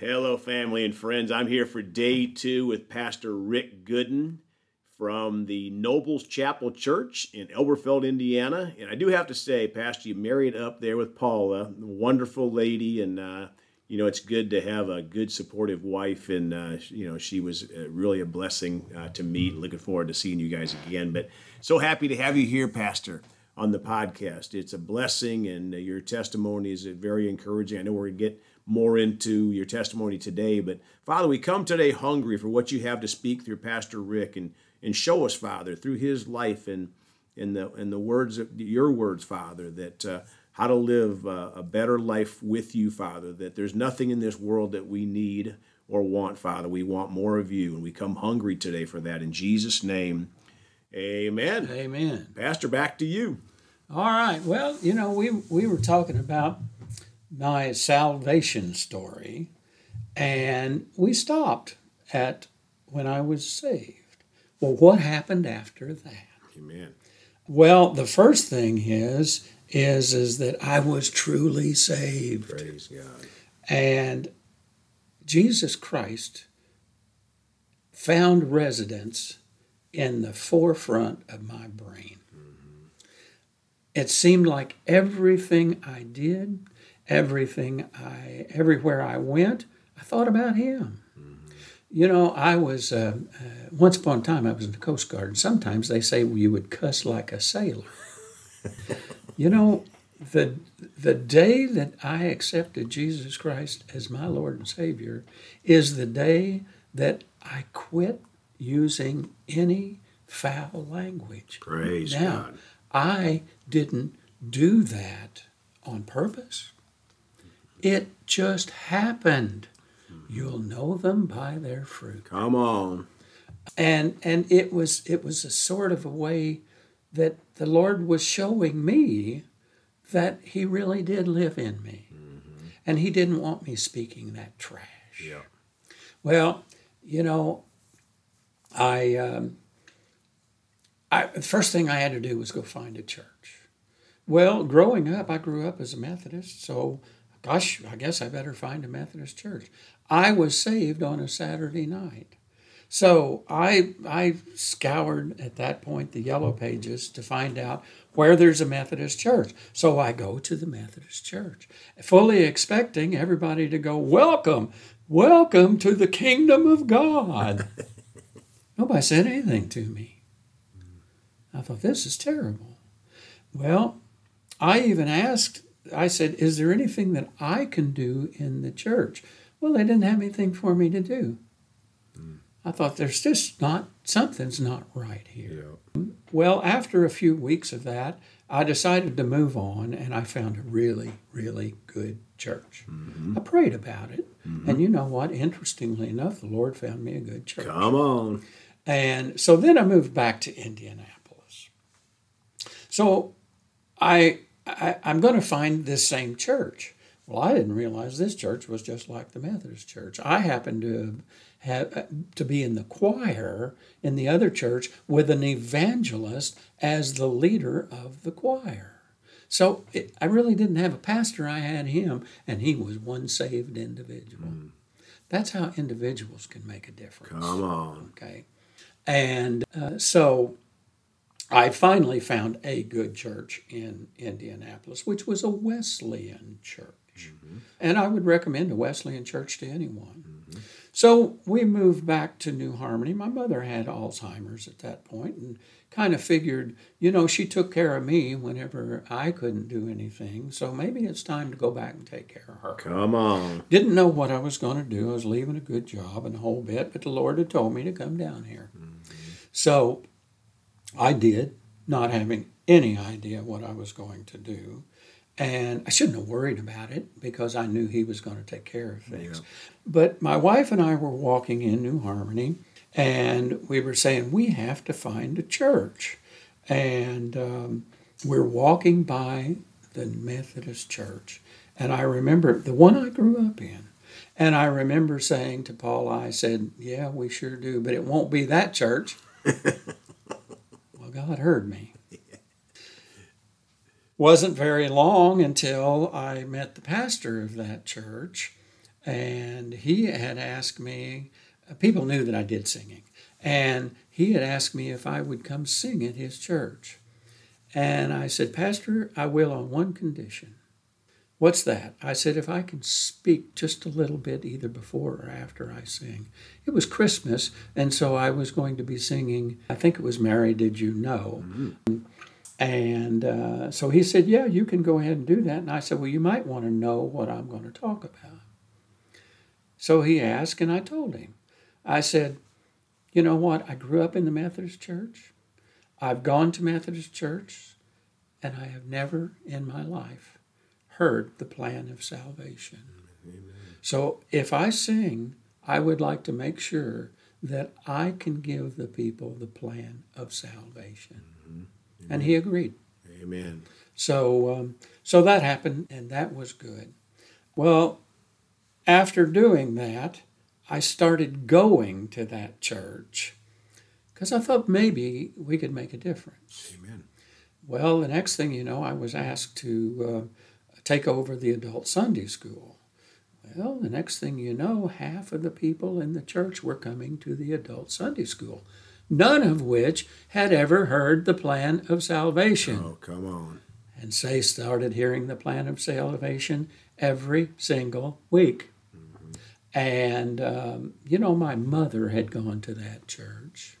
Hello, family and friends. I'm here for day two with Pastor Rick Gooden from the Nobles Chapel Church in Elberfeld, Indiana. And I do have to say, Pastor, you married up there with Paula, wonderful lady, and uh, you know it's good to have a good, supportive wife. And uh, you know she was uh, really a blessing uh, to meet. Looking forward to seeing you guys again. But so happy to have you here, Pastor on the podcast. It's a blessing, and uh, your testimony is very encouraging. I know we're to get more into your testimony today. But Father, we come today hungry for what you have to speak through Pastor Rick and and show us, Father, through his life and in the in the words of your words, Father, that uh, how to live uh, a better life with you, Father. That there's nothing in this world that we need or want, Father. We want more of you, and we come hungry today for that. In Jesus' name, Amen. Amen. Pastor, back to you. All right. Well, you know, we we were talking about my salvation story, and we stopped at when I was saved. Well, what happened after that? Amen. Well, the first thing is is is that I was truly saved. Praise God. And Jesus Christ found residence in the forefront of my brain. It seemed like everything I did, everything I, everywhere I went, I thought about him. Mm-hmm. You know, I was, uh, uh, once upon a time, I was in the Coast Guard. And sometimes they say well, you would cuss like a sailor. you know, the, the day that I accepted Jesus Christ as my Lord and Savior is the day that I quit using any foul language. Praise now, God. I didn't do that on purpose. It just happened. You'll know them by their fruit. Come on. And and it was it was a sort of a way that the Lord was showing me that He really did live in me, mm-hmm. and He didn't want me speaking that trash. Yeah. Well, you know, I, um, I the first thing I had to do was go find a church. Well, growing up, I grew up as a Methodist, so gosh, I guess I better find a Methodist church. I was saved on a Saturday night. So I I scoured at that point the yellow pages to find out where there's a Methodist church. So I go to the Methodist church, fully expecting everybody to go, "Welcome, welcome to the kingdom of God." Nobody said anything to me. I thought this is terrible. Well, I even asked. I said, "Is there anything that I can do in the church?" Well, they didn't have anything for me to do. I thought there's just not something's not right here. Yeah. Well, after a few weeks of that, I decided to move on, and I found a really, really good church. Mm-hmm. I prayed about it, mm-hmm. and you know what? Interestingly enough, the Lord found me a good church. Come on. And so then I moved back to Indianapolis. So I, I I'm going to find this same church. Well, I didn't realize this church was just like the Methodist church. I happened to have, uh, to be in the choir in the other church with an evangelist as the leader of the choir. So it, I really didn't have a pastor, I had him, and he was one saved individual. Mm. That's how individuals can make a difference. Come on. Okay. And uh, so I finally found a good church in Indianapolis, which was a Wesleyan church. Mm-hmm. And I would recommend a Wesleyan church to anyone. Mm-hmm. So we moved back to New Harmony. My mother had Alzheimer's at that point and kind of figured, you know, she took care of me whenever I couldn't do anything. So maybe it's time to go back and take care of her. Come on. Didn't know what I was going to do. I was leaving a good job and a whole bit, but the Lord had told me to come down here. Mm-hmm. So I did, not having any idea what I was going to do. And I shouldn't have worried about it because I knew he was going to take care of things. Yeah. But my wife and I were walking in New Harmony and we were saying, we have to find a church. And um, we're walking by the Methodist church. And I remember the one I grew up in. And I remember saying to Paul, I said, Yeah, we sure do, but it won't be that church. God heard me wasn't very long until I met the pastor of that church. and he had asked me. People knew that I did singing, and he had asked me if I would come sing at his church. And I said, Pastor, I will on one condition. What's that? I said, if I can speak just a little bit either before or after I sing. It was Christmas, and so I was going to be singing, I think it was Mary Did You Know? Mm-hmm. And uh, so he said, Yeah, you can go ahead and do that. And I said, Well, you might want to know what I'm going to talk about. So he asked, and I told him. I said, You know what? I grew up in the Methodist church. I've gone to Methodist church, and I have never in my life heard the plan of salvation. Amen. So if I sing, I would like to make sure that I can give the people the plan of salvation. Mm-hmm. And he agreed. Amen. So, um, so that happened, and that was good. Well, after doing that, I started going to that church because I thought maybe we could make a difference. Amen. Well, the next thing you know, I was asked to uh, take over the adult Sunday school. Well, the next thing you know, half of the people in the church were coming to the adult Sunday school, none of which had ever heard the plan of salvation. Oh, come on. And say started hearing the plan of salvation every single week. Mm-hmm. And, um, you know, my mother had gone to that church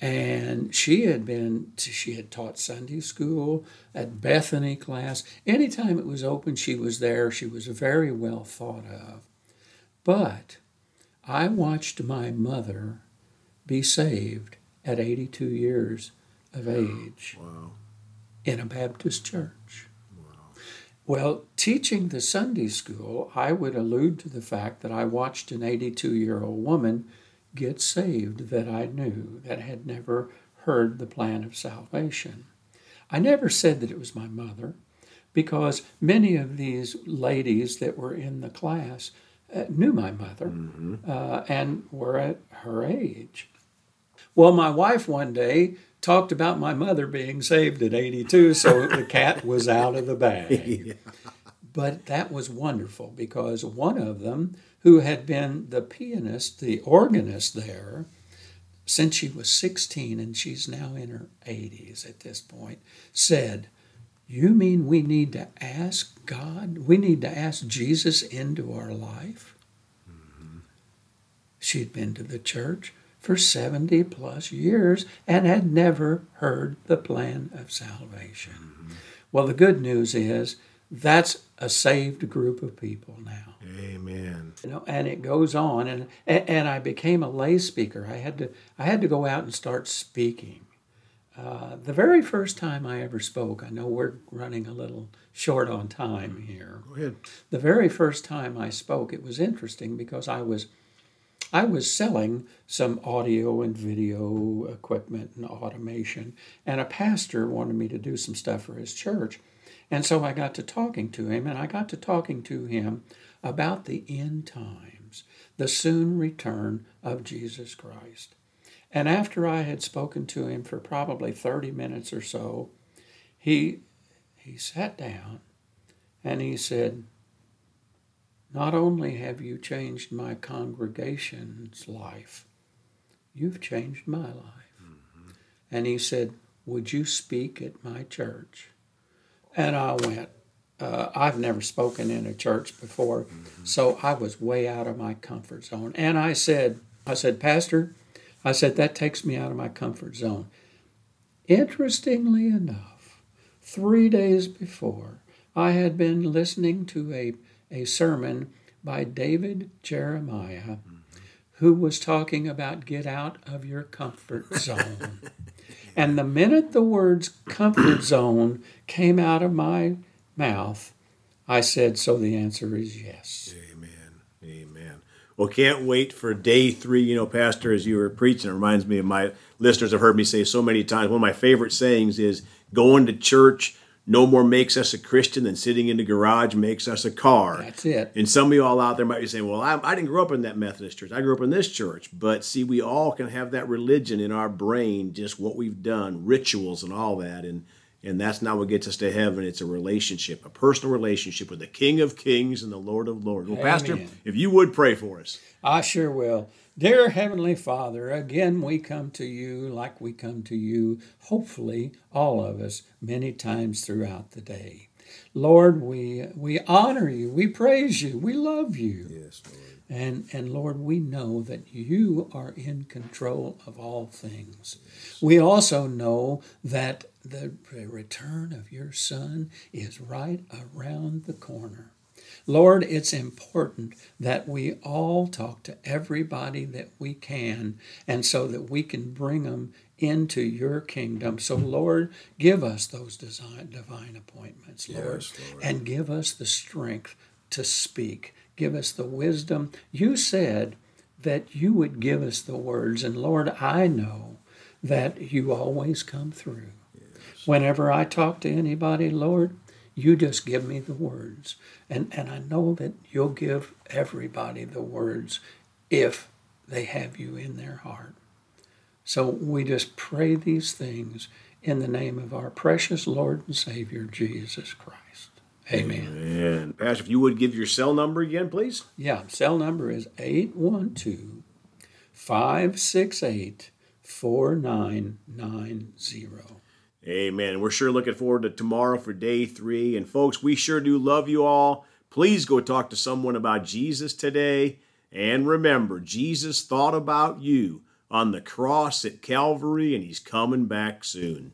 and she had been she had taught sunday school at bethany class anytime it was open she was there she was very well thought of but i watched my mother be saved at 82 years of age wow. in a baptist church wow. well teaching the sunday school i would allude to the fact that i watched an 82 year old woman get saved that I knew that had never heard the plan of salvation. I never said that it was my mother because many of these ladies that were in the class uh, knew my mother mm-hmm. uh, and were at her age. Well, my wife one day talked about my mother being saved at 82, so the cat was out of the bag. yeah. But that was wonderful because one of them who had been the pianist, the organist there, since she was 16 and she's now in her 80s at this point, said, You mean we need to ask God? We need to ask Jesus into our life? Mm-hmm. She'd been to the church for 70 plus years and had never heard the plan of salvation. Mm-hmm. Well, the good news is that's a saved group of people now. Amen. You know, and it goes on, and and I became a lay speaker. I had to I had to go out and start speaking. Uh, the very first time I ever spoke, I know we're running a little short on time here. Go ahead. The very first time I spoke, it was interesting because I was I was selling some audio and video equipment and automation, and a pastor wanted me to do some stuff for his church. And so I got to talking to him, and I got to talking to him about the end times, the soon return of Jesus Christ. And after I had spoken to him for probably 30 minutes or so, he, he sat down and he said, Not only have you changed my congregation's life, you've changed my life. Mm-hmm. And he said, Would you speak at my church? And I went, uh, I've never spoken in a church before, mm-hmm. so I was way out of my comfort zone. And I said, I said, Pastor, I said, that takes me out of my comfort zone. Interestingly enough, three days before, I had been listening to a, a sermon by David Jeremiah, mm-hmm. Who was talking about get out of your comfort zone. and the minute the words comfort zone came out of my mouth, I said, so the answer is yes. Amen. Amen. Well, can't wait for day three. You know, Pastor, as you were preaching, it reminds me of my listeners have heard me say so many times. One of my favorite sayings is going to church no more makes us a Christian than sitting in the garage makes us a car. That's it. And some of you all out there might be saying, well, I, I, didn't grow up in that Methodist church. I grew up in this church. But see, we all can have that religion in our brain, just what we've done, rituals and all that. And And that's not what gets us to heaven. It's a relationship, a personal relationship with the King of Kings and the Lord of Lords. Well, Pastor, if you would pray for us. I sure will. Dear Heavenly Father, again we come to you like we come to you, hopefully, all of us, many times throughout the day. Lord, we we honor you, we praise you, we love you. Yes, Lord. And and Lord, we know that you are in control of all things. We also know that the return of your son is right around the corner. Lord, it's important that we all talk to everybody that we can, and so that we can bring them into your kingdom. So, Lord, give us those design, divine appointments, Lord, Yes, Lord. and give us the strength to speak. Give us the wisdom. You said that you would give us the words, and Lord, I know that you always come through. Whenever I talk to anybody, Lord, you just give me the words. And, and I know that you'll give everybody the words if they have you in their heart. So we just pray these things in the name of our precious Lord and Savior, Jesus Christ. Amen. And Pastor, if you would give your cell number again, please. Yeah, cell number is 812 568 4990. Amen. We're sure looking forward to tomorrow for day three. And folks, we sure do love you all. Please go talk to someone about Jesus today. And remember, Jesus thought about you on the cross at Calvary, and he's coming back soon.